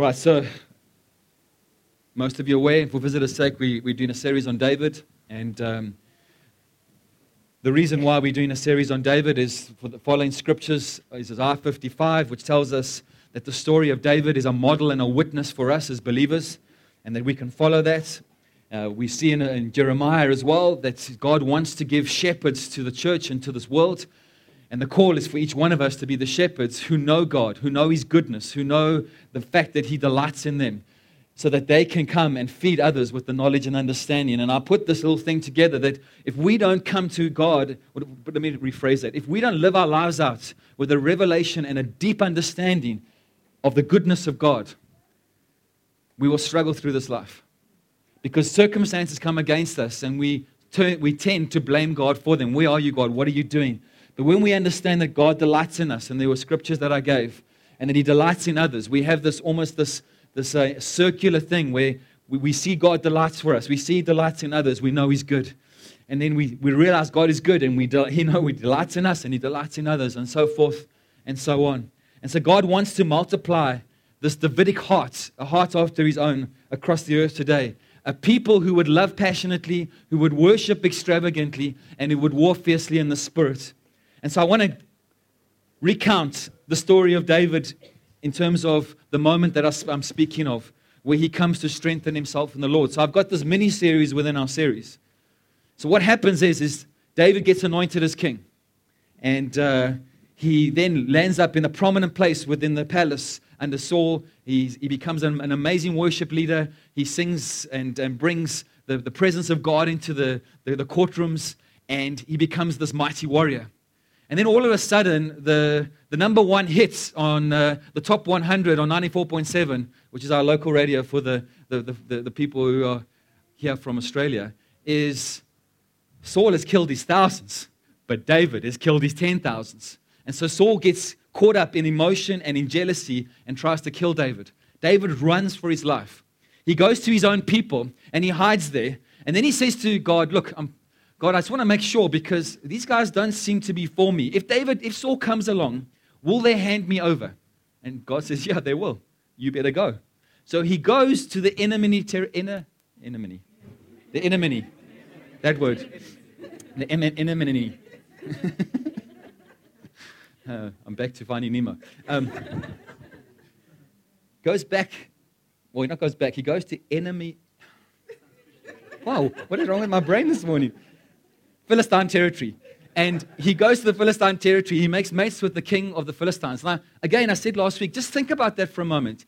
All right, so most of you are aware, for visitors' sake, we, we're doing a series on David. And um, the reason why we're doing a series on David is for the following scriptures is Isaiah 55, which tells us that the story of David is a model and a witness for us as believers, and that we can follow that. Uh, we see in, in Jeremiah as well that God wants to give shepherds to the church and to this world. And the call is for each one of us to be the shepherds who know God, who know His goodness, who know the fact that He delights in them, so that they can come and feed others with the knowledge and understanding. And I put this little thing together that if we don't come to God, let me rephrase that, if we don't live our lives out with a revelation and a deep understanding of the goodness of God, we will struggle through this life. Because circumstances come against us and we, turn, we tend to blame God for them. Where are you, God? What are you doing? But when we understand that God delights in us, and there were scriptures that I gave, and that He delights in others, we have this almost this, this uh, circular thing where we, we see God delights for us. We see delights in others. We know He's good. And then we, we realize God is good, and we del- know He delights in us, and He delights in others, and so forth and so on. And so God wants to multiply this Davidic heart, a heart after His own, across the earth today a people who would love passionately, who would worship extravagantly, and who would war fiercely in the spirit. And so I want to recount the story of David in terms of the moment that I'm speaking of, where he comes to strengthen himself in the Lord. So I've got this mini series within our series. So what happens is, is David gets anointed as king, and uh, he then lands up in a prominent place within the palace under Saul. He's, he becomes an, an, amazing worship leader. He sings and, and brings the, the presence of God into the, the, the courtrooms, and he becomes this mighty warrior. And then all of a sudden, the, the number one hit on uh, the top 100 on 94.7, which is our local radio for the, the, the, the, people who are here from Australia, is Saul has killed his thousands, but David has killed his ten thousands. And so Saul gets caught up in emotion and in jealousy and tries to kill David. David runs for his life. He goes to his own people and he hides there. And then he says to God, Look, I'm God, I just want to make sure because these guys don't seem to be for me. If David, if Saul comes along, will they hand me over? And God says, Yeah, they will. You better go. So he goes to the enemy, ter- inner, enemy, the enemy, that word, the enemy. uh, I'm back to finding Nemo. Um, goes back, well, he not goes back, he goes to enemy. Wow, what is wrong with my brain this morning? Philistine territory. And he goes to the Philistine territory. He makes mates with the king of the Philistines. Now, again, I said last week, just think about that for a moment.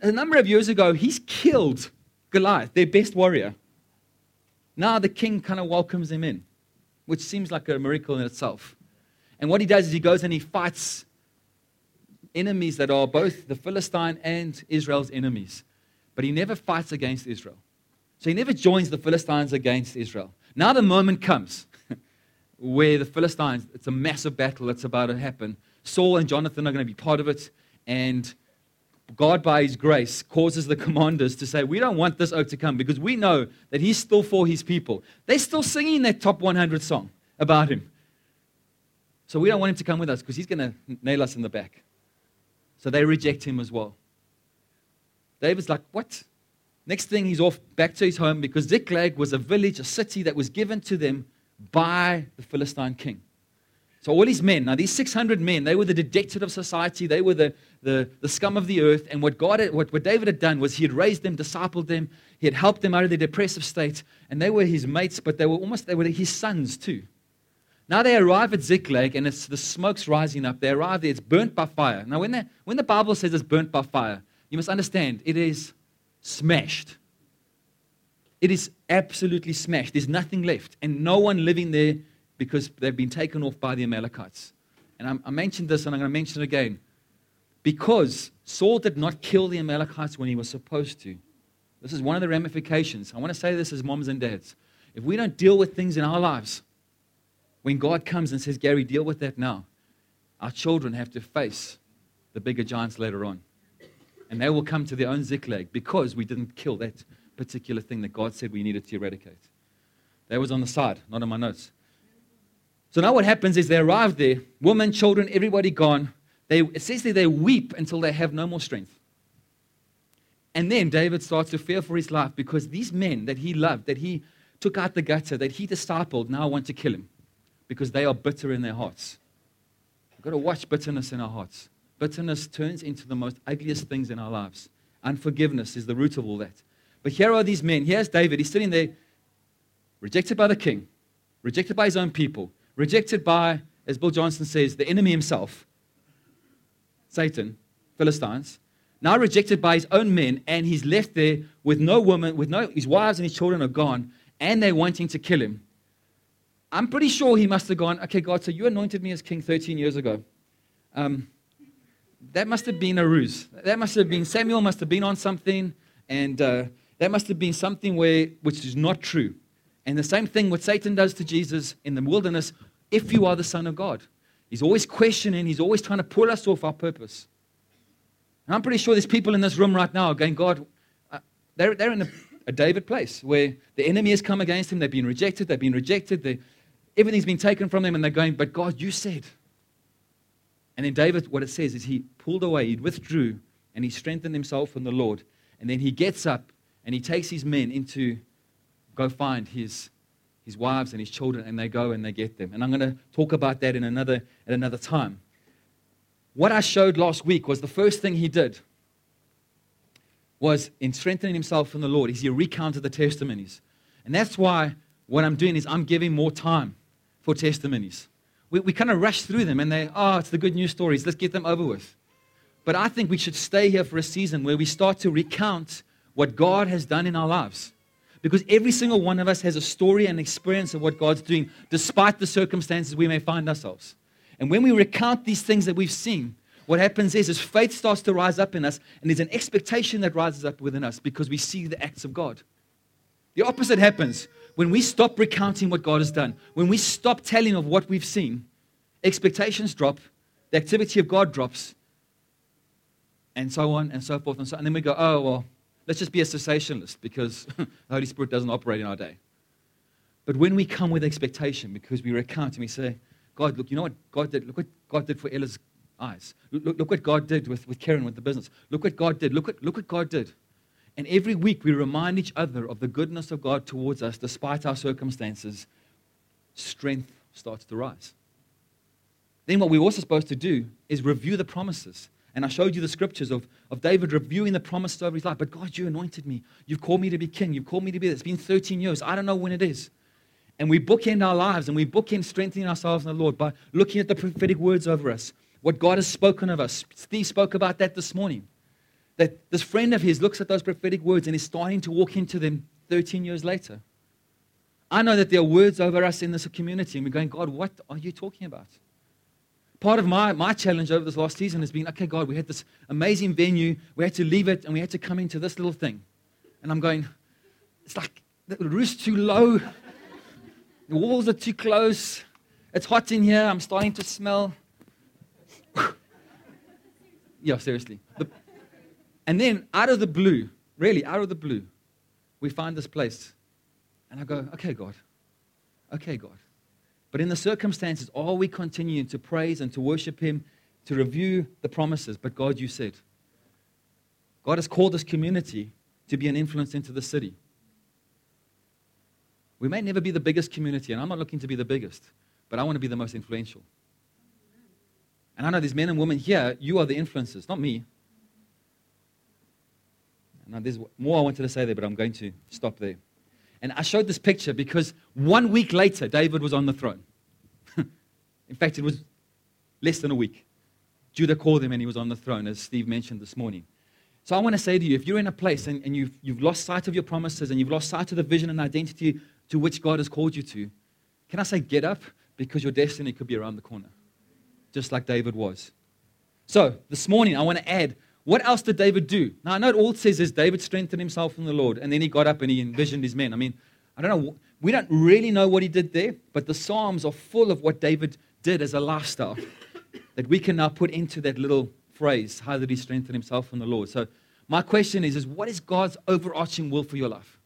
A number of years ago, he's killed Goliath, their best warrior. Now the king kind of welcomes him in, which seems like a miracle in itself. And what he does is he goes and he fights enemies that are both the Philistine and Israel's enemies. But he never fights against Israel. So he never joins the Philistines against Israel. Now the moment comes where the Philistines, it's a massive battle that's about to happen. Saul and Jonathan are going to be part of it. And God, by his grace, causes the commanders to say, We don't want this oak to come because we know that he's still for his people. They're still singing that top 100 song about him. So we don't want him to come with us because he's going to nail us in the back. So they reject him as well. David's like, What? Next thing, he's off back to his home because Ziklag was a village, a city that was given to them by the Philistine king. So all his men, now these 600 men, they were the dejected of society. They were the, the, the scum of the earth. And what, God had, what, what David had done was he had raised them, discipled them. He had helped them out of their depressive state. And they were his mates, but they were almost, they were his sons too. Now they arrive at Ziklag and it's, the smoke's rising up. They arrive there, it's burnt by fire. Now when, the, when the Bible says it's burnt by fire, you must understand it is smashed. It is absolutely smashed. There's nothing left, and no one living there because they've been taken off by the Amalekites. And I, I mentioned this, and I'm going to mention it again. Because Saul did not kill the Amalekites when he was supposed to. This is one of the ramifications. I want to say this as moms and dads. If we don't deal with things in our lives, when God comes and says, Gary, deal with that now, our children have to face the bigger giants later on and they will come to their own Ziklag because we didn't kill that particular thing that God said we needed to eradicate. That was on the side, not in my notes. So now what happens is they arrive there, women, children, everybody gone. They, it says they weep until they have no more strength. And then David starts to fear for his life because these men that he loved, that he took out the gutter, that he discipled, now want to kill him because they are bitter in their hearts. We've got to watch bitterness in our hearts. Bitterness turns into the most ugliest things in our lives. Unforgiveness is the root of all that. But here are these men. Here's David. He's sitting there, rejected by the king, rejected by his own people, rejected by, as Bill Johnson says, the enemy himself, Satan, Philistines. Now rejected by his own men, and he's left there with no woman, with no, his wives and his children are gone, and they're wanting to kill him. I'm pretty sure he must have gone, okay, God, so you anointed me as king 13 years ago. Um, that must have been a ruse. That must have been, Samuel must have been on something, and uh, that must have been something where, which is not true. And the same thing what Satan does to Jesus in the wilderness, if you are the Son of God. He's always questioning, he's always trying to pull us off our purpose. And I'm pretty sure there's people in this room right now going, God, uh, they're, they're in a, a, David place where the enemy has come against him, they've been rejected, they've been rejected, they, everything's been taken from them, and they're going, But God, you said. And then David, what it says is he pulled away, he withdrew, and he strengthened himself in the Lord. And then he gets up and he takes his men into go find his, his wives and his children, and they go and they get them. And I'm going to talk about that in another, at another time. What I showed last week was the first thing he did was in strengthening himself in the Lord, is he recounted the testimonies. And that's why what I'm doing is I'm giving more time for testimonies we, we kind of rush through them and they, oh, it's the good news stories. Let's get them over with. But I think we should stay here for a season where we start to recount what God has done in our lives. Because every single one of us has a story and experience of what God's doing, despite the circumstances we may find ourselves. And when we recount these things that we've seen, what happens is, is faith starts to rise up in us, and there's an expectation that rises up within us because we see the acts of God. The opposite happens when we stop recounting what God has done, when we stop telling of what we've seen, expectations drop, the activity of God drops, and so on and so forth and so on. And then we go, oh, well, let's just be a cessationist because the Holy Spirit doesn't operate in our day. But when we come with expectation, because we recount and we say, God, look, you know what God did? Look what God did for Ella's eyes. Look, look what God did with, with Karen with the business. Look what God did. Look what, look what God did. And every week we remind each other of the goodness of God towards us despite our circumstances. Strength starts to rise. Then, what we're also supposed to do is review the promises. And I showed you the scriptures of, of David reviewing the promises over his life. But God, you anointed me. You've called me to be king. You've called me to be this. It's been 13 years. I don't know when it is. And we bookend our lives and we bookend strengthening ourselves in the Lord by looking at the prophetic words over us, what God has spoken of us. Steve spoke about that this morning that this friend of his looks at those prophetic words and is starting to walk into them 13 years later. I know that there are words over us in this community, and we're going, God, what are you talking about? Part of my, my challenge over this last season has been, okay, God, we had this amazing venue, we had to leave it, and we had to come into this little thing. And I'm going, it's like the roof's too low, the walls are too close, it's hot in here, I'm starting to smell. yeah, seriously. The, and then out of the blue, really out of the blue, we find this place. And I go, okay, God. Okay, God. But in the circumstances, are we continuing to praise and to worship Him, to review the promises? But God, you said. God has called this community to be an influence into the city. We may never be the biggest community, and I'm not looking to be the biggest, but I want to be the most influential. And I know these men and women here, you are the influencers, not me. Now, there's more I wanted to say there, but I'm going to stop there. And I showed this picture because one week later, David was on the throne. In fact, it was less than a week. Judah called him and he was on the throne, as Steve mentioned this morning. So I want to say to you if you're in a place and, and you've, you've lost sight of your promises and you've lost sight of the vision and identity to which God has called you to, can I say get up? Because your destiny could be around the corner, just like David was. So this morning, I want to add what else did David do? Now, I know it all it says is David strengthened himself in the Lord, and then he got up and he envisioned his men. I mean, I don't know. We don't really know what he did there, but the Psalms are full of what David did as a lifestyle that we can now put into that little phrase, how did he strengthen himself in the Lord? So, my question is, is what is God's overarching will for your life?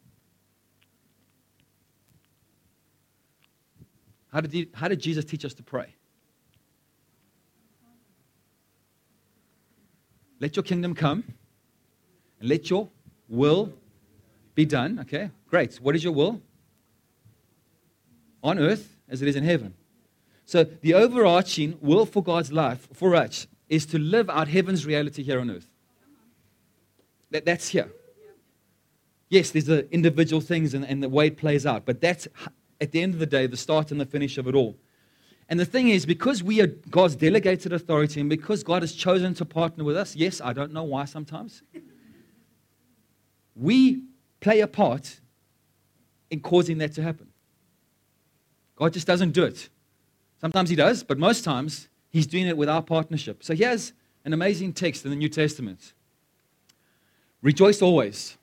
How did, he, how did Jesus teach us to pray? Let your kingdom come and let your will be done. Okay, great. What is your will? On earth as it is in heaven. So, the overarching will for God's life for us is to live out heaven's reality here on earth. That, that's here. Yes, there's the individual things and, and the way it plays out, but that's at the end of the day the start and the finish of it all. And the thing is, because we are God's delegated authority and because God has chosen to partner with us, yes, I don't know why sometimes, we play a part in causing that to happen. God just doesn't do it. Sometimes He does, but most times He's doing it with our partnership. So here's an amazing text in the New Testament Rejoice always,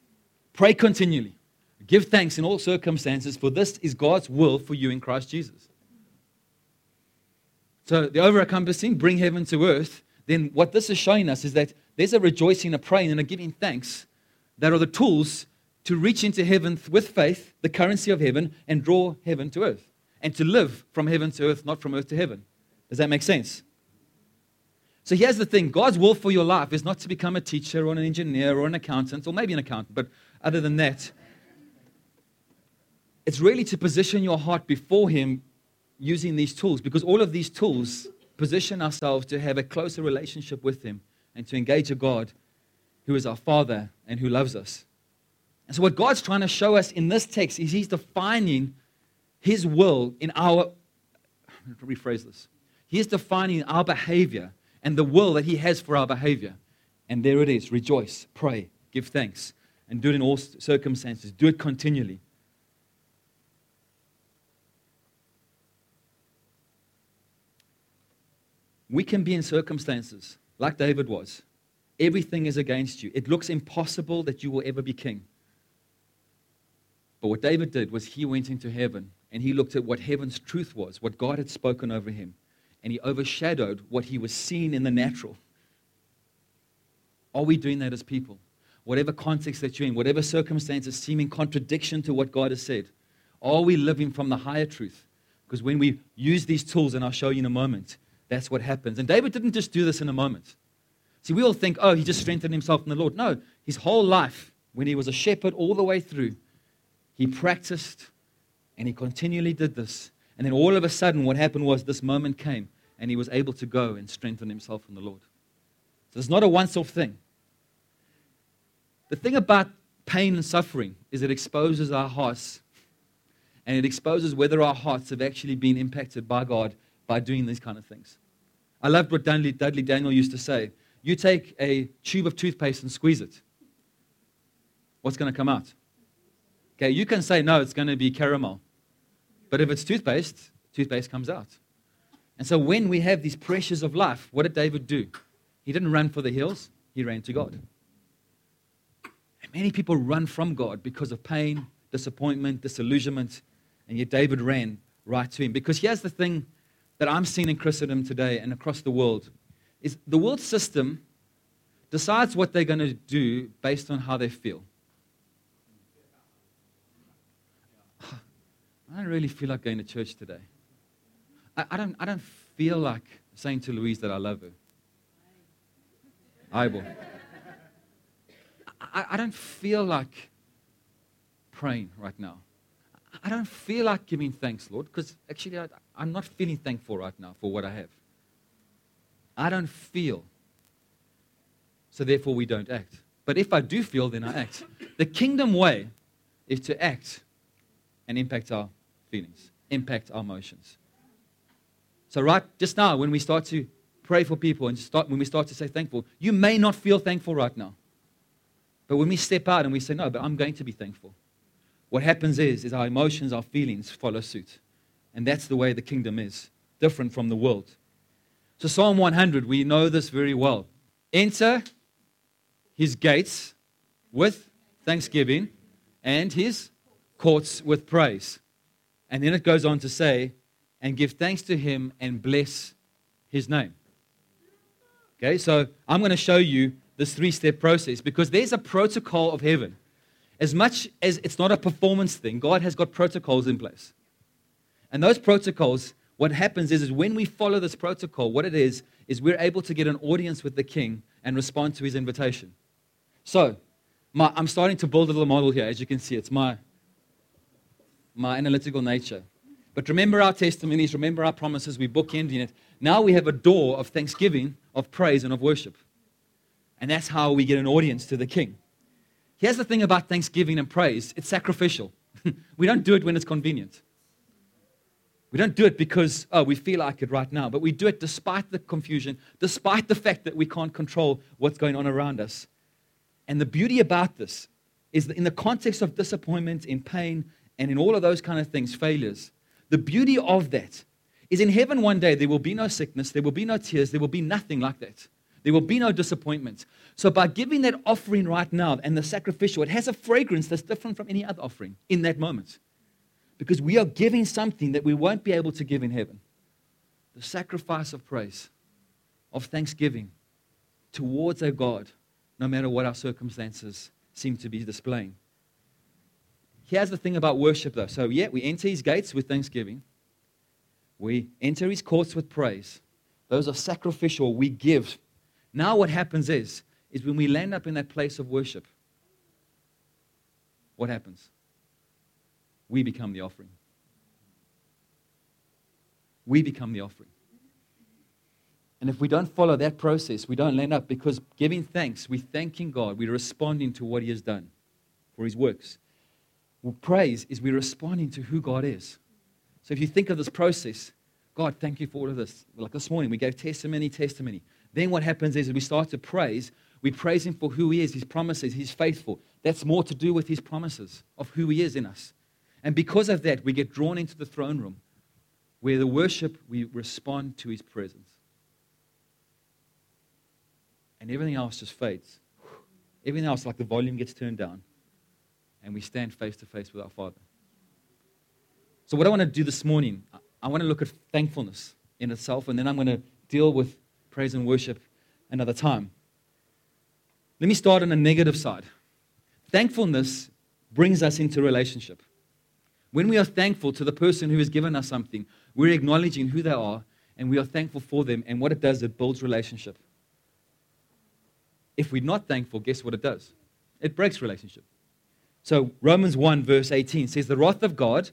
pray continually, give thanks in all circumstances, for this is God's will for you in Christ Jesus. So the over-encompassing, bring heaven to earth. Then what this is showing us is that there's a rejoicing, a praying, and a giving thanks that are the tools to reach into heaven with faith, the currency of heaven, and draw heaven to earth. And to live from heaven to earth, not from earth to heaven. Does that make sense? So here's the thing God's will for your life is not to become a teacher or an engineer or an accountant, or maybe an accountant, but other than that, it's really to position your heart before Him using these tools because all of these tools position ourselves to have a closer relationship with Him and to engage a God who is our Father and who loves us. And so, what God's trying to show us in this text is He's defining His will in our, rephrase this, He is defining our behavior and the will that He has for our behavior. And there it is rejoice, pray, give thanks, and do it in all circumstances. Do it continually. We can be in circumstances like David was. Everything is against you. It looks impossible that you will ever be king. But what David did was he went into heaven and he looked at what heaven's truth was, what God had spoken over him, and he overshadowed what he was seeing in the natural. Are we doing that as people? Whatever context that you're in, whatever circumstances seem in contradiction to what God has said, are we living from the higher truth? Because when we use these tools, and I'll show you in a moment, that's what happens. And David didn't just do this in a moment. See, we all think, oh, he just strengthened himself in the Lord. No, his whole life, when he was a shepherd all the way through, he practiced and he continually did this. And then all of a sudden, what happened was this moment came and he was able to go and strengthen himself in the Lord. So it's not a once off thing. The thing about pain and suffering is it exposes our hearts and it exposes whether our hearts have actually been impacted by God by doing these kind of things. I loved what Dudley, Dudley Daniel used to say. You take a tube of toothpaste and squeeze it. What's going to come out? Okay, you can say, no, it's going to be caramel. But if it's toothpaste, toothpaste comes out. And so when we have these pressures of life, what did David do? He didn't run for the hills, he ran to God. And many people run from God because of pain, disappointment, disillusionment, and yet David ran right to him. Because here's the thing that I'm seeing in Christendom today and across the world is the world system decides what they're going to do based on how they feel. I don't really feel like going to church today. I, I don't, I don't feel like saying to Louise that I love her. Eyeball. I, I don't feel like praying right now. I don't feel like giving thanks, Lord, because actually I, I'm not feeling thankful right now for what I have. I don't feel. So therefore, we don't act. But if I do feel, then I act. The kingdom way is to act and impact our feelings, impact our emotions. So, right just now, when we start to pray for people and start, when we start to say thankful, you may not feel thankful right now. But when we step out and we say, no, but I'm going to be thankful, what happens is, is our emotions, our feelings follow suit. And that's the way the kingdom is, different from the world. So, Psalm 100, we know this very well. Enter his gates with thanksgiving and his courts with praise. And then it goes on to say, and give thanks to him and bless his name. Okay, so I'm going to show you this three step process because there's a protocol of heaven. As much as it's not a performance thing, God has got protocols in place. And those protocols, what happens is, is when we follow this protocol, what it is, is we're able to get an audience with the king and respond to his invitation. So, my, I'm starting to build a little model here. As you can see, it's my, my analytical nature. But remember our testimonies, remember our promises, we bookend in it. Now we have a door of thanksgiving, of praise, and of worship. And that's how we get an audience to the king. Here's the thing about thanksgiving and praise it's sacrificial. we don't do it when it's convenient. We don't do it because, oh, we feel like it right now, but we do it despite the confusion, despite the fact that we can't control what's going on around us. And the beauty about this is that in the context of disappointment, in pain, and in all of those kind of things, failures, the beauty of that is in heaven one day there will be no sickness, there will be no tears, there will be nothing like that. There will be no disappointments. So, by giving that offering right now and the sacrificial, it has a fragrance that's different from any other offering in that moment. Because we are giving something that we won't be able to give in heaven the sacrifice of praise, of thanksgiving towards our God no matter what our circumstances seem to be displaying. Here's the thing about worship, though. So, yeah, we enter his gates with thanksgiving, we enter his courts with praise. Those are sacrificial, we give. Now, what happens is, is when we land up in that place of worship, what happens? We become the offering. We become the offering. And if we don't follow that process, we don't land up because giving thanks, we're thanking God, we're responding to what He has done for His works. Well, praise is we're responding to who God is. So if you think of this process, God, thank you for all of this. Like this morning, we gave testimony, testimony. Then what happens is we start to praise. We praise Him for who He is, His promises, He's faithful. That's more to do with His promises of who He is in us. And because of that, we get drawn into the throne room where the worship, we respond to His presence and everything else just fades. Everything else, like the volume gets turned down, and we stand face to face with our Father. So, what I want to do this morning, I want to look at thankfulness in itself, and then I'm going to deal with praise and worship another time. Let me start on the negative side. Thankfulness brings us into relationship. When we are thankful to the person who has given us something, we're acknowledging who they are and we are thankful for them. And what it does, it builds relationship. If we're not thankful, guess what it does? It breaks relationship. So Romans 1, verse 18 says, The wrath of God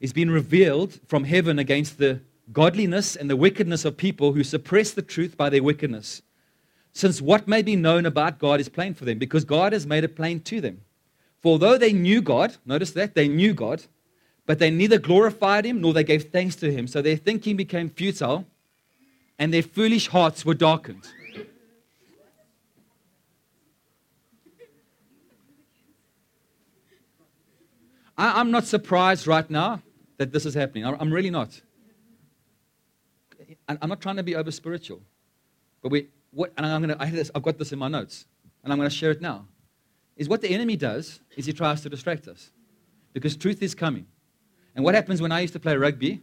is being revealed from heaven against the godliness and the wickedness of people who suppress the truth by their wickedness. Since what may be known about God is plain for them, because God has made it plain to them. For although they knew God, notice that, they knew God, but they neither glorified him nor they gave thanks to him. So their thinking became futile and their foolish hearts were darkened. I, am not surprised right now that this is happening. I'm really not. I'm not trying to be over spiritual. But we, what, and I'm gonna, I this, I've got this in my notes, and I'm going to share it now. Is what the enemy does is he tries to distract us. Because truth is coming. And what happens when I used to play rugby?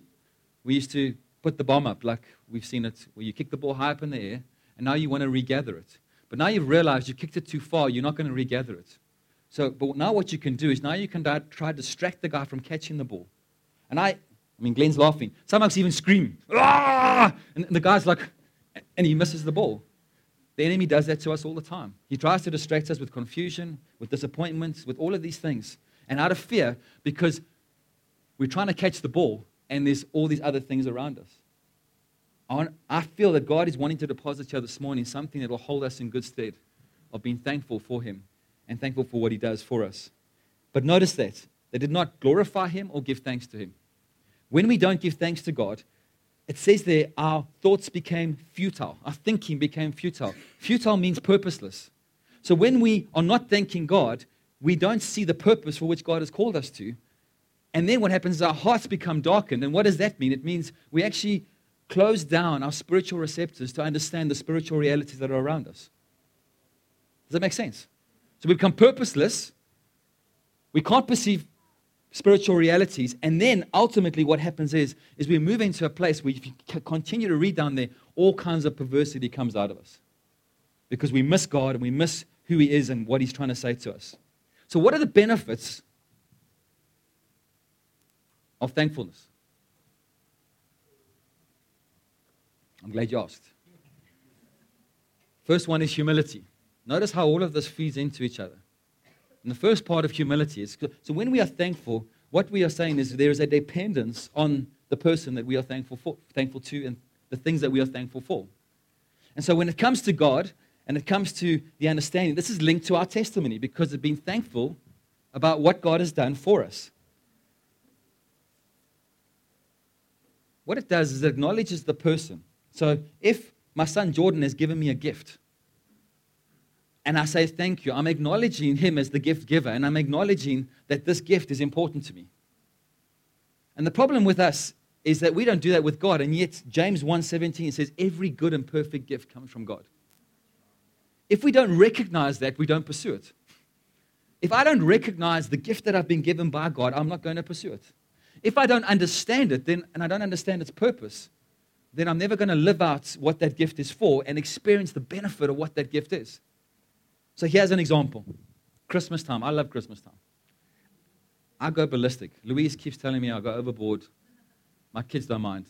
We used to put the bomb up, like we've seen it, where you kick the ball high up in the air, and now you want to regather it. But now you've realized you kicked it too far, you're not going to regather it. So, but now what you can do is now you can try to distract the guy from catching the ball. And I, I mean, Glenn's laughing. Some of even scream, ah! And the guy's like, and he misses the ball. The enemy does that to us all the time. He tries to distract us with confusion, with disappointments, with all of these things. And out of fear, because we're trying to catch the ball and there's all these other things around us. I feel that God is wanting to deposit here this morning something that will hold us in good stead of being thankful for Him and thankful for what he does for us. But notice that they did not glorify him or give thanks to him. When we don't give thanks to God, it says there our thoughts became futile, our thinking became futile. Futile means purposeless. So when we are not thanking God, we don't see the purpose for which God has called us to. And then what happens is our hearts become darkened. And what does that mean? It means we actually close down our spiritual receptors to understand the spiritual realities that are around us. Does that make sense? So we become purposeless. We can't perceive spiritual realities. And then ultimately, what happens is, is we move into a place where if you continue to read down there, all kinds of perversity comes out of us. Because we miss God and we miss who He is and what He's trying to say to us. So, what are the benefits of thankfulness? I'm glad you asked. First one is humility. Notice how all of this feeds into each other. And the first part of humility is so when we are thankful, what we are saying is there is a dependence on the person that we are thankful for, thankful to, and the things that we are thankful for. And so when it comes to God and it comes to the understanding, this is linked to our testimony because of being thankful about what God has done for us. What it does is it acknowledges the person. So if my son Jordan has given me a gift, and I say thank you, I'm acknowledging him as the gift giver, and I'm acknowledging that this gift is important to me. And the problem with us is that we don't do that with God, and yet James 1:17 says every good and perfect gift comes from God. If we don't recognize that, we don't pursue it. If I don't recognize the gift that I've been given by God, I'm not going to pursue it. If I don't understand it, then and I don't understand its purpose, then I'm never going to live out what that gift is for and experience the benefit of what that gift is. So here's an example Christmas time. I love Christmas time. I go ballistic. Louise keeps telling me I go overboard. My kids don't mind.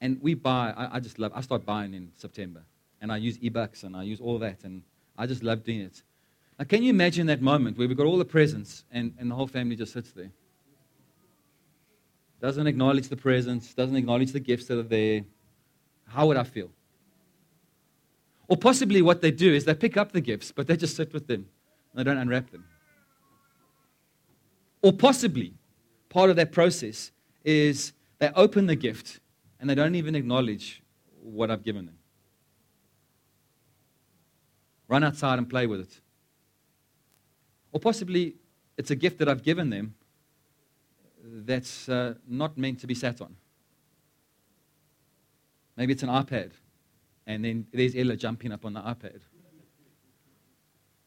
And we buy, I, I just love, I start buying in September. And I use eBucks and I use all that. And I just love doing it. Now, can you imagine that moment where we've got all the presents and, and the whole family just sits there? Doesn't acknowledge the presents, doesn't acknowledge the gifts that are there. How would I feel? Or possibly what they do is they pick up the gifts, but they just sit with them. And they don't unwrap them. Or possibly part of that process is they open the gift and they don't even acknowledge what I've given them. Run outside and play with it. Or possibly it's a gift that I've given them that's uh, not meant to be sat on. Maybe it's an iPad and then there's Ella jumping up on the iPad.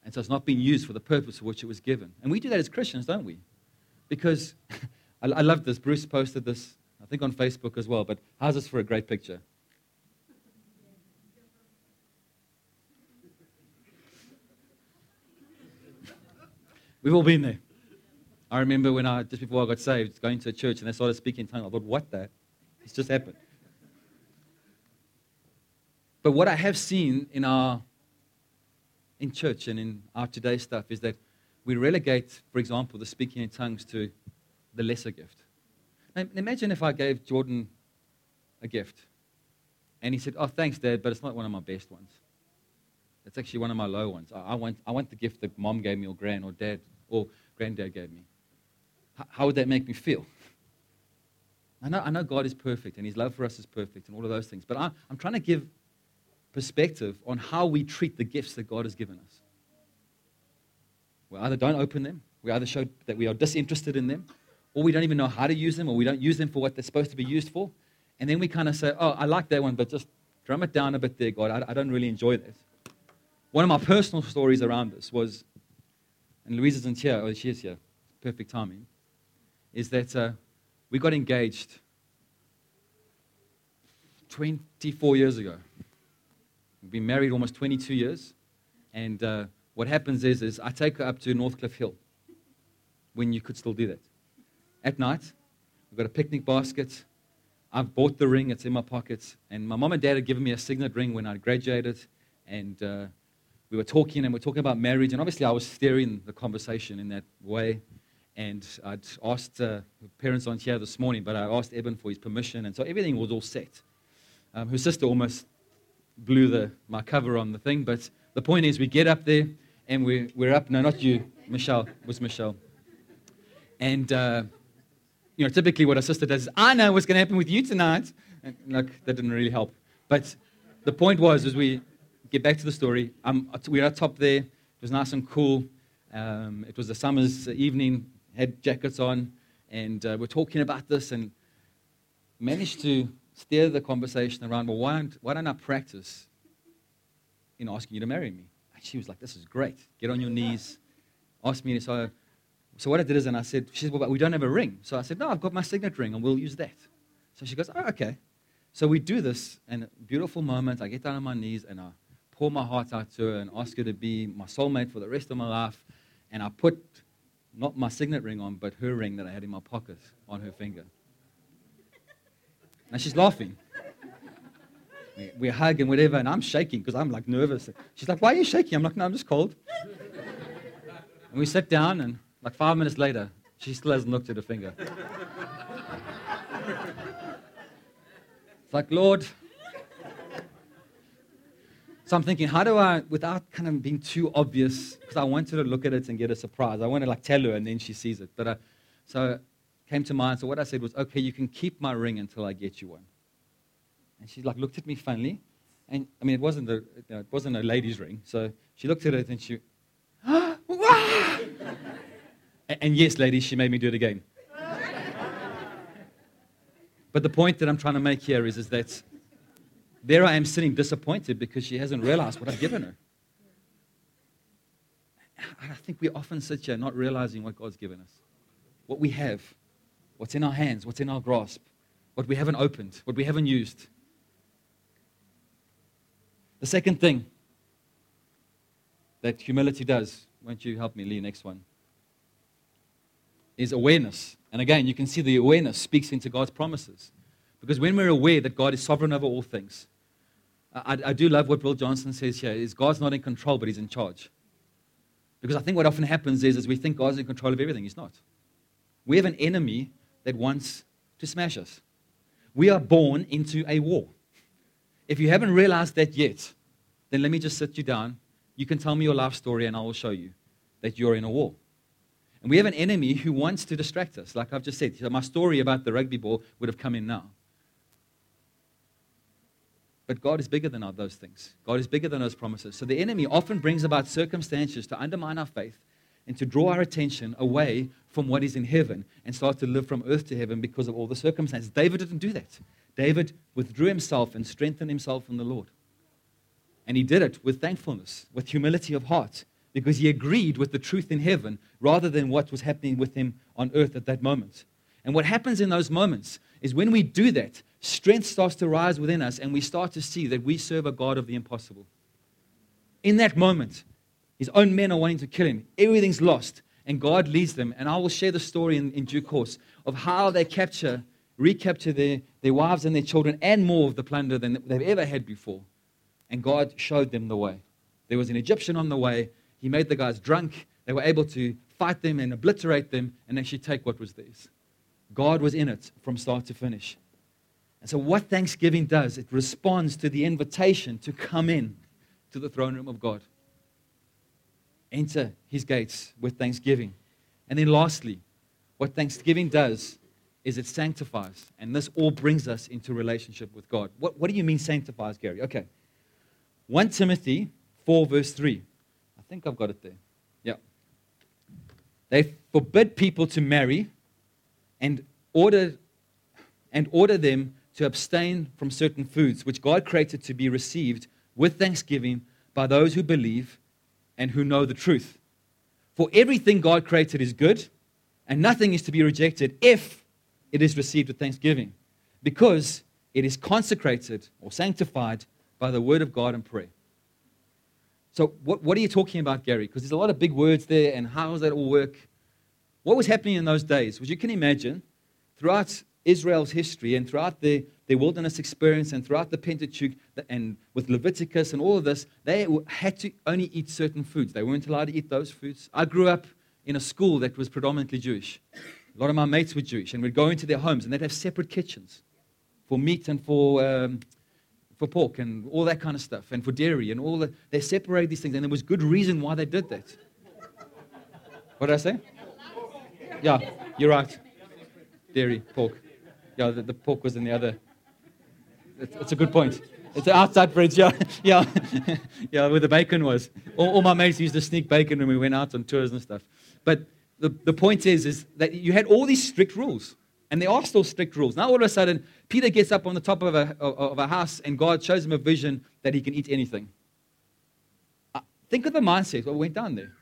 And so it's not being used for the purpose for which it was given. And we do that as Christians, don't we? Because I, I love this. Bruce posted this, I think, on Facebook as well. But how's this for a great picture? We've all been there. I remember when I, just before I got saved, going to a church and they started speaking in tongues. I thought, what the? It's just happened. But what I have seen in our in church and in our today stuff is that we relegate, for example, the speaking in tongues to the lesser gift. Imagine if I gave Jordan a gift and he said, Oh, thanks, Dad, but it's not one of my best ones. It's actually one of my low ones. I, want, I want the gift that mom gave me, or grand, or dad, or granddad gave me. How would that make me feel? I know, I know God is perfect and his love for us is perfect and all of those things, but I, I'm trying to give perspective on how we treat the gifts that God has given us. We either don't open them, we either show that we are disinterested in them, or we don't even know how to use them, or we don't use them for what they're supposed to be used for. And then we kind of say, oh, I like that one, but just drum it down a bit there, God. I, I don't really enjoy this. One of my personal stories around this was, and Louise isn't here, oh, she is here, perfect timing, is that uh, we got engaged 24 years ago. We've been married almost 22 years. And uh, what happens is, is I take her up to Northcliffe Hill when you could still do that. At night, we've got a picnic basket. I've bought the ring, it's in my pockets. And my mom and dad had given me a signet ring when I graduated. And uh, we were talking, and we are talking about marriage. And obviously, I was steering the conversation in that way. And I'd asked, uh, parents aren't here this morning, but I asked Eben for his permission. And so everything was all set. Um, her sister almost blew the, my cover on the thing. But the point is, we get up there and we, we're up. No, not you, Michelle. Was Michelle. And, uh, you know, typically what a sister does is, I know what's going to happen with you tonight. And, look, that didn't really help. But the point was, as we get back to the story, um, we're up top there. It was nice and cool. Um, it was a summer's evening, had jackets on, and uh, we're talking about this and managed to steer the conversation around, well, why don't, why don't I practice in asking you to marry me? And she was like, this is great. Get on your knees. Ask me. So, so what I did is, and I said, she said, well, but we don't have a ring. So I said, no, I've got my signet ring, and we'll use that. So she goes, oh, okay. So we do this, and beautiful moment. I get down on my knees, and I pour my heart out to her and ask her to be my soulmate for the rest of my life. And I put not my signet ring on, but her ring that I had in my pocket on her finger. And she's laughing. We, hug and whatever, and I'm shaking because I'm like nervous. She's like, Why are you shaking? I'm like, No, I'm just cold. and we sit down, and like five minutes later, she still hasn't looked at her finger. it's like, Lord. So I'm thinking, how do I, without kind of being too obvious, because I want wanted to look at it and get a surprise. I want to like tell her and then she sees it. But uh, so came to mind. So what I said was, okay, you can keep my ring until I get you one. And she like looked at me funny, and I mean it wasn't a you know, it wasn't a lady's ring. So she looked at it and she, and, and yes, ladies, she made me do it again. but the point that I'm trying to make here is, is that there I am sitting disappointed because she hasn't realized what I've given her. I think we often sit here not realizing what God's given us, what we have, what's in our hands, what's in our grasp, what we haven't opened, what we haven't used. The second thing that humility does, won't you help me, Lee, next one, is awareness. And again, you can see the awareness speaks into God's promises. Because when we're aware that God is sovereign over all things, I, I do love what Bill Johnson says here, is God's not in control, but he's in charge. Because I think what often happens is, is we think God's in control of everything. He's not. We have an enemy that wants to smash us. We are born into a war. If you haven't realized that yet, then let me just sit you down. You can tell me your life story, and I will show you that you're in a war. And we have an enemy who wants to distract us, like I've just said. So my story about the rugby ball would have come in now. But God is bigger than all those things. God is bigger than those promises. So the enemy often brings about circumstances to undermine our faith and to draw our attention away from what is in heaven and start to live from earth to heaven because of all the circumstances. David didn't do that. David withdrew himself and strengthened himself in the Lord. And he did it with thankfulness, with humility of heart, because he agreed with the truth in heaven rather than what was happening with him on earth at that moment. And what happens in those moments is when we do that, strength starts to rise within us and we start to see that we serve a God of the impossible. In that moment, his own men are wanting to kill him. Everything's lost, and God leads them. And I will share the story in, in due course of how they capture recapture their, their wives and their children and more of the plunder than they've ever had before. And God showed them the way. There was an Egyptian on the way. He made the guys drunk. They were able to fight them and obliterate them and actually take what was theirs. God was in it from start to finish. And so, what Thanksgiving does, it responds to the invitation to come in to the throne room of God. Enter his gates with thanksgiving. And then, lastly, what Thanksgiving does is it sanctifies. And this all brings us into relationship with God. What, what do you mean sanctifies, Gary? Okay. 1 Timothy 4, verse 3. I think I've got it there. Yeah. They forbid people to marry and order, and order them to abstain from certain foods, which God created to be received with thanksgiving by those who believe and who know the truth. For everything God created is good, and nothing is to be rejected if it is received with thanksgiving because it is consecrated or sanctified by the word of God and prayer. So, what, what are you talking about, Gary? Because there's a lot of big words there, and how does that all work? What was happening in those days? Which you can imagine, throughout Israel's history and throughout their, their wilderness experience and throughout the Pentateuch and with Leviticus and all of this, they had to only eat certain foods. They weren't allowed to eat those foods. I grew up in a school that was predominantly Jewish. A lot of my mates were Jewish, and we'd go into their homes, and they'd have separate kitchens for meat and for, um, for pork and all that kind of stuff, and for dairy and all that. They separated these things, and there was good reason why they did that. What did I say? Yeah, you're right. Dairy, pork. Yeah, the, the pork was in the other. It's, a good point. It's outside fridge, yeah, yeah, yeah, where the bacon was. All, all my mates used to sneak bacon when we went out on tours and stuff. But the, the point is, is that you had all these strict rules. And there are still strict rules. Now, all of a sudden, Peter gets up on the top of a, of a house and God shows him a vision that he can eat anything. Uh, think of the mindset what went down there.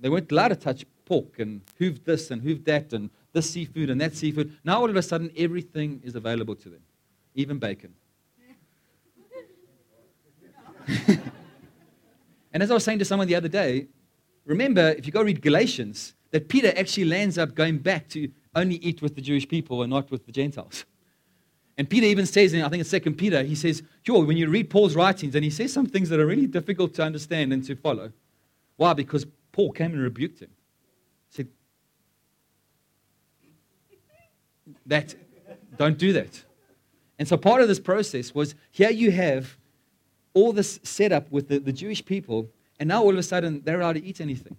They weren't allowed to touch pork and hoof this and hoof that and this seafood and that seafood. Now, all of a sudden, everything is available to them, even bacon. and as I was saying to someone the other day, remember, if you go read Galatians, that Peter actually lands up going back to only eat with the Jewish people and not with the Gentiles. And Peter even says, in I think it's Second Peter, he says, sure, when you read Paul's writings, and he says some things that are really difficult to understand and to follow. Why? Because Paul came and rebuked him. He said, that, don't do that. And so part of this process was here you have all this set up with the, the Jewish people, and now all of a sudden they're allowed to eat anything.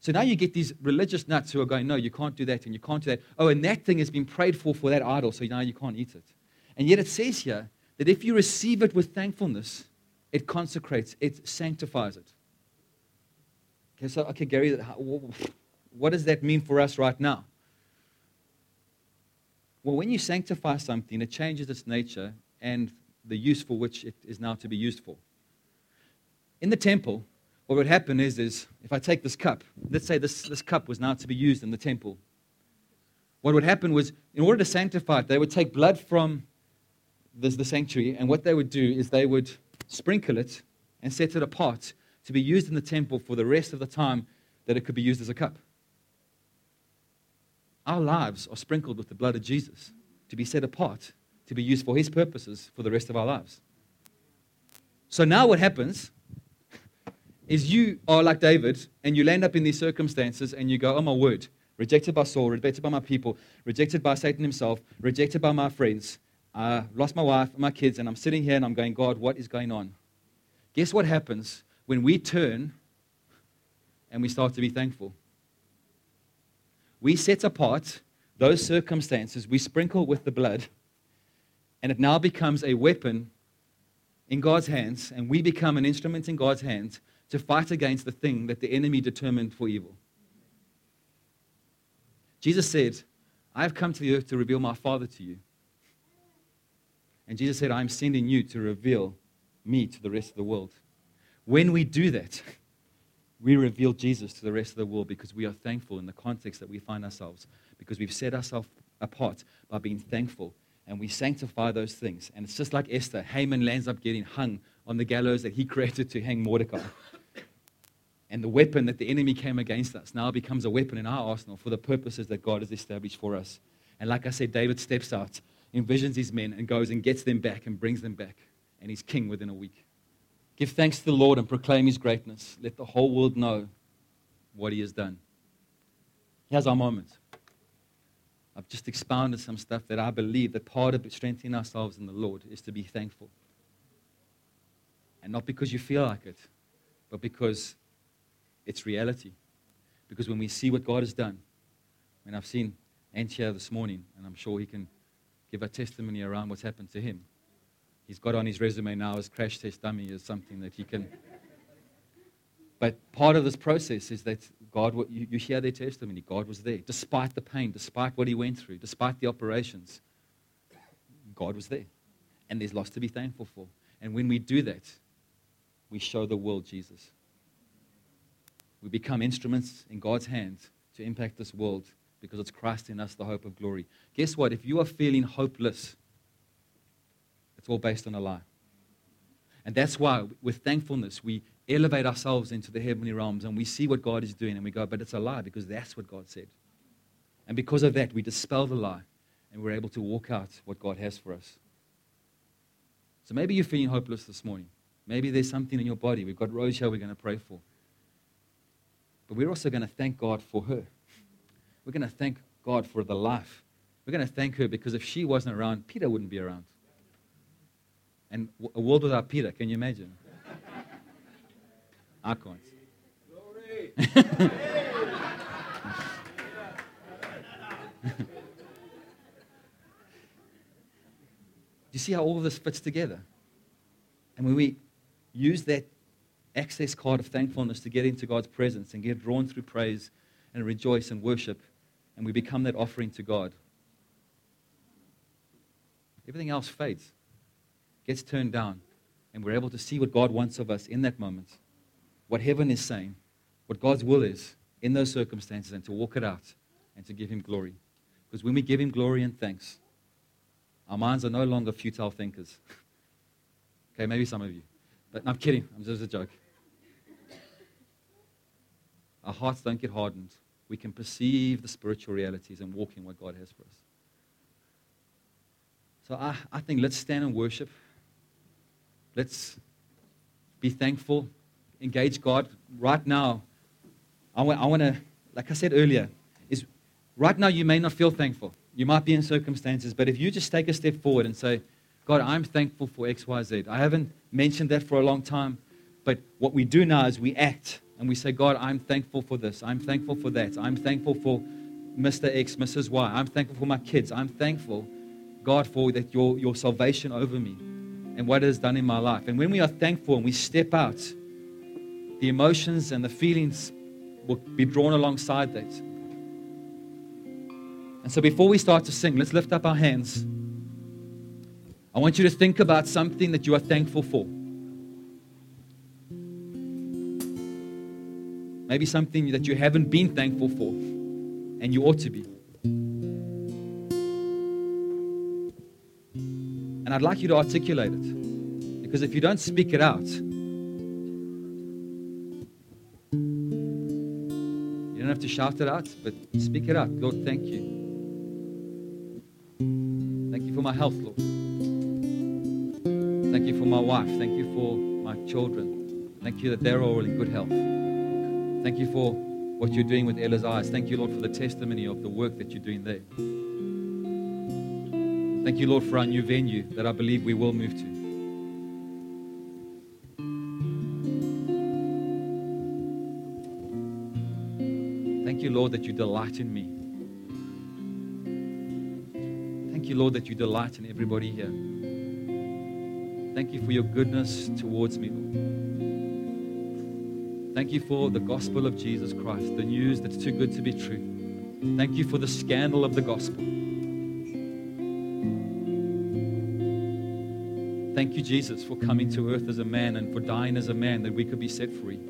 So now you get these religious nuts who are going, no, you can't do that, and you can't do that. Oh, and that thing has been prayed for for that idol, so now you can't eat it. And yet it says here that if you receive it with thankfulness, it consecrates, it sanctifies it. Okay, so, okay, Gary, what does that mean for us right now? Well, when you sanctify something, it changes its nature and the use for which it is now to be used for. In the temple, what would happen is, is if I take this cup, let's say this, this cup was now to be used in the temple. What would happen was, in order to sanctify it, they would take blood from this, the sanctuary, and what they would do is they would sprinkle it and set it apart to be used in the temple for the rest of the time that it could be used as a cup. Our lives are sprinkled with the blood of Jesus to be set apart, to be used for his purposes for the rest of our lives. So now what happens is you are like David and you land up in these circumstances and you go, oh my word, rejected by Saul, rejected by my people, rejected by Satan himself, rejected by my friends. I lost my wife, and my kids, and I'm sitting here and I'm going, God, what is going on? Guess what happens when we turn and we start to be thankful? We set apart those circumstances, we sprinkle with the blood, and it now becomes a weapon in God's hands, and we become an instrument in God's hands to fight against the thing that the enemy determined for evil. Jesus said, I have come to the earth to reveal my Father to you. And Jesus said, I am sending you to reveal me to the rest of the world. When we do that, we reveal Jesus to the rest of the world because we are thankful in the context that we find ourselves, because we've set ourselves apart by being thankful and we sanctify those things. And it's just like Esther. Haman lands up getting hung on the gallows that he created to hang Mordecai. And the weapon that the enemy came against us now becomes a weapon in our arsenal for the purposes that God has established for us. And like I said, David steps out, envisions his men, and goes and gets them back and brings them back. And he's king within a week. Give thanks to the Lord and proclaim his greatness. Let the whole world know what he has done. Here's our moment. I've just expounded some stuff that I believe that part of strengthening ourselves in the Lord is to be thankful. And not because you feel like it, but because it's reality. Because when we see what God has done, and I've seen Ant here this morning, and I'm sure he can give a testimony around what's happened to him he's got on his resume now as crash test dummy is something that he can. But part of this process is that God, you, you hear their testimony. God was there, despite the pain, despite what he went through, despite the operations. God was there, and there's lots to be thankful for. And when we do that, we show the world Jesus. We become instruments in God's hands to impact this world because it's Christ in us, the hope of glory. Guess what? If you are feeling hopeless, it's all based on a lie. And that's why, with thankfulness, we elevate ourselves into the heavenly realms and we see what God is doing and we go, but it's a lie because that's what God said. And because of that, we dispel the lie and we're able to walk out what God has for us. So maybe you're feeling hopeless this morning. Maybe there's something in your body. We've got Rose here we're going to pray for. But we're also going to thank God for her. We're going to thank God for the life. We're going to thank her because if she wasn't around, Peter wouldn't be around and a world without Peter. Can you imagine? I can't. Do you see how all of this fits together? And when we use that access card of thankfulness to get into God's presence and get drawn through praise and rejoice and worship, and we become that offering to God, everything else fades gets turned down, and we're able to see what God wants of us in that moment, what heaven is saying, what God's will is in those circumstances, and to walk it out and to give Him glory. Because when we give Him glory and thanks, our minds are no longer futile thinkers. okay, maybe some of you. But no, I'm kidding. I'm just a joke. Our hearts don't get hardened. We can perceive the spiritual realities and walk in what God has for us. So I, I think let's stand and worship. Let's be thankful, engage God right now. I want, I want to, like I said earlier, is right now you may not feel thankful. You might be in circumstances, but if you just take a step forward and say, God, I'm thankful for XYZ. I haven't mentioned that for a long time, but what we do now is we act and we say, God, I'm thankful for this. I'm thankful for that. I'm thankful for Mr. X, Mrs. Y. I'm thankful for my kids. I'm thankful, God, for that your, your salvation over me and what it has done in my life. And when we are thankful and we step out, the emotions and the feelings will be drawn alongside that. And so before we start to sing, let's lift up our hands. I want you to think about something that you are thankful for. Maybe something that you haven't been thankful for, and you ought to be. And I'd like you to articulate it. Because if you don't speak it out, you don't have to shout it out, but speak it out. Lord, thank you. Thank you for my health, Lord. Thank you for my wife. Thank you for my children. Thank you that they're all in good health. Thank you for what you're doing with Ella's eyes. Thank you, Lord, for the testimony of the work that you're doing there. Thank you, Lord, for our new venue that I believe we will move to. Thank you, Lord, that you delight in me. Thank you, Lord, that you delight in everybody here. Thank you for your goodness towards me, Lord. Thank you for the gospel of Jesus Christ, the news that's too good to be true. Thank you for the scandal of the gospel. Thank you, Jesus, for coming to earth as a man and for dying as a man that we could be set free.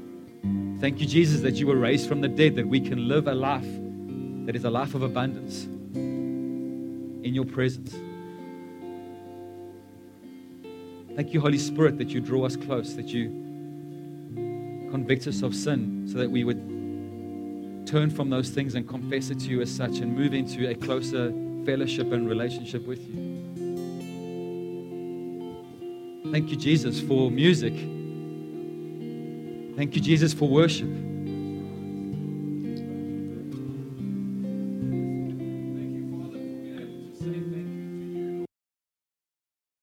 Thank you, Jesus, that you were raised from the dead, that we can live a life that is a life of abundance in your presence. Thank you, Holy Spirit, that you draw us close, that you convict us of sin so that we would turn from those things and confess it to you as such and move into a closer fellowship and relationship with you. Thank you, Jesus, for music. Thank you, Jesus, for worship.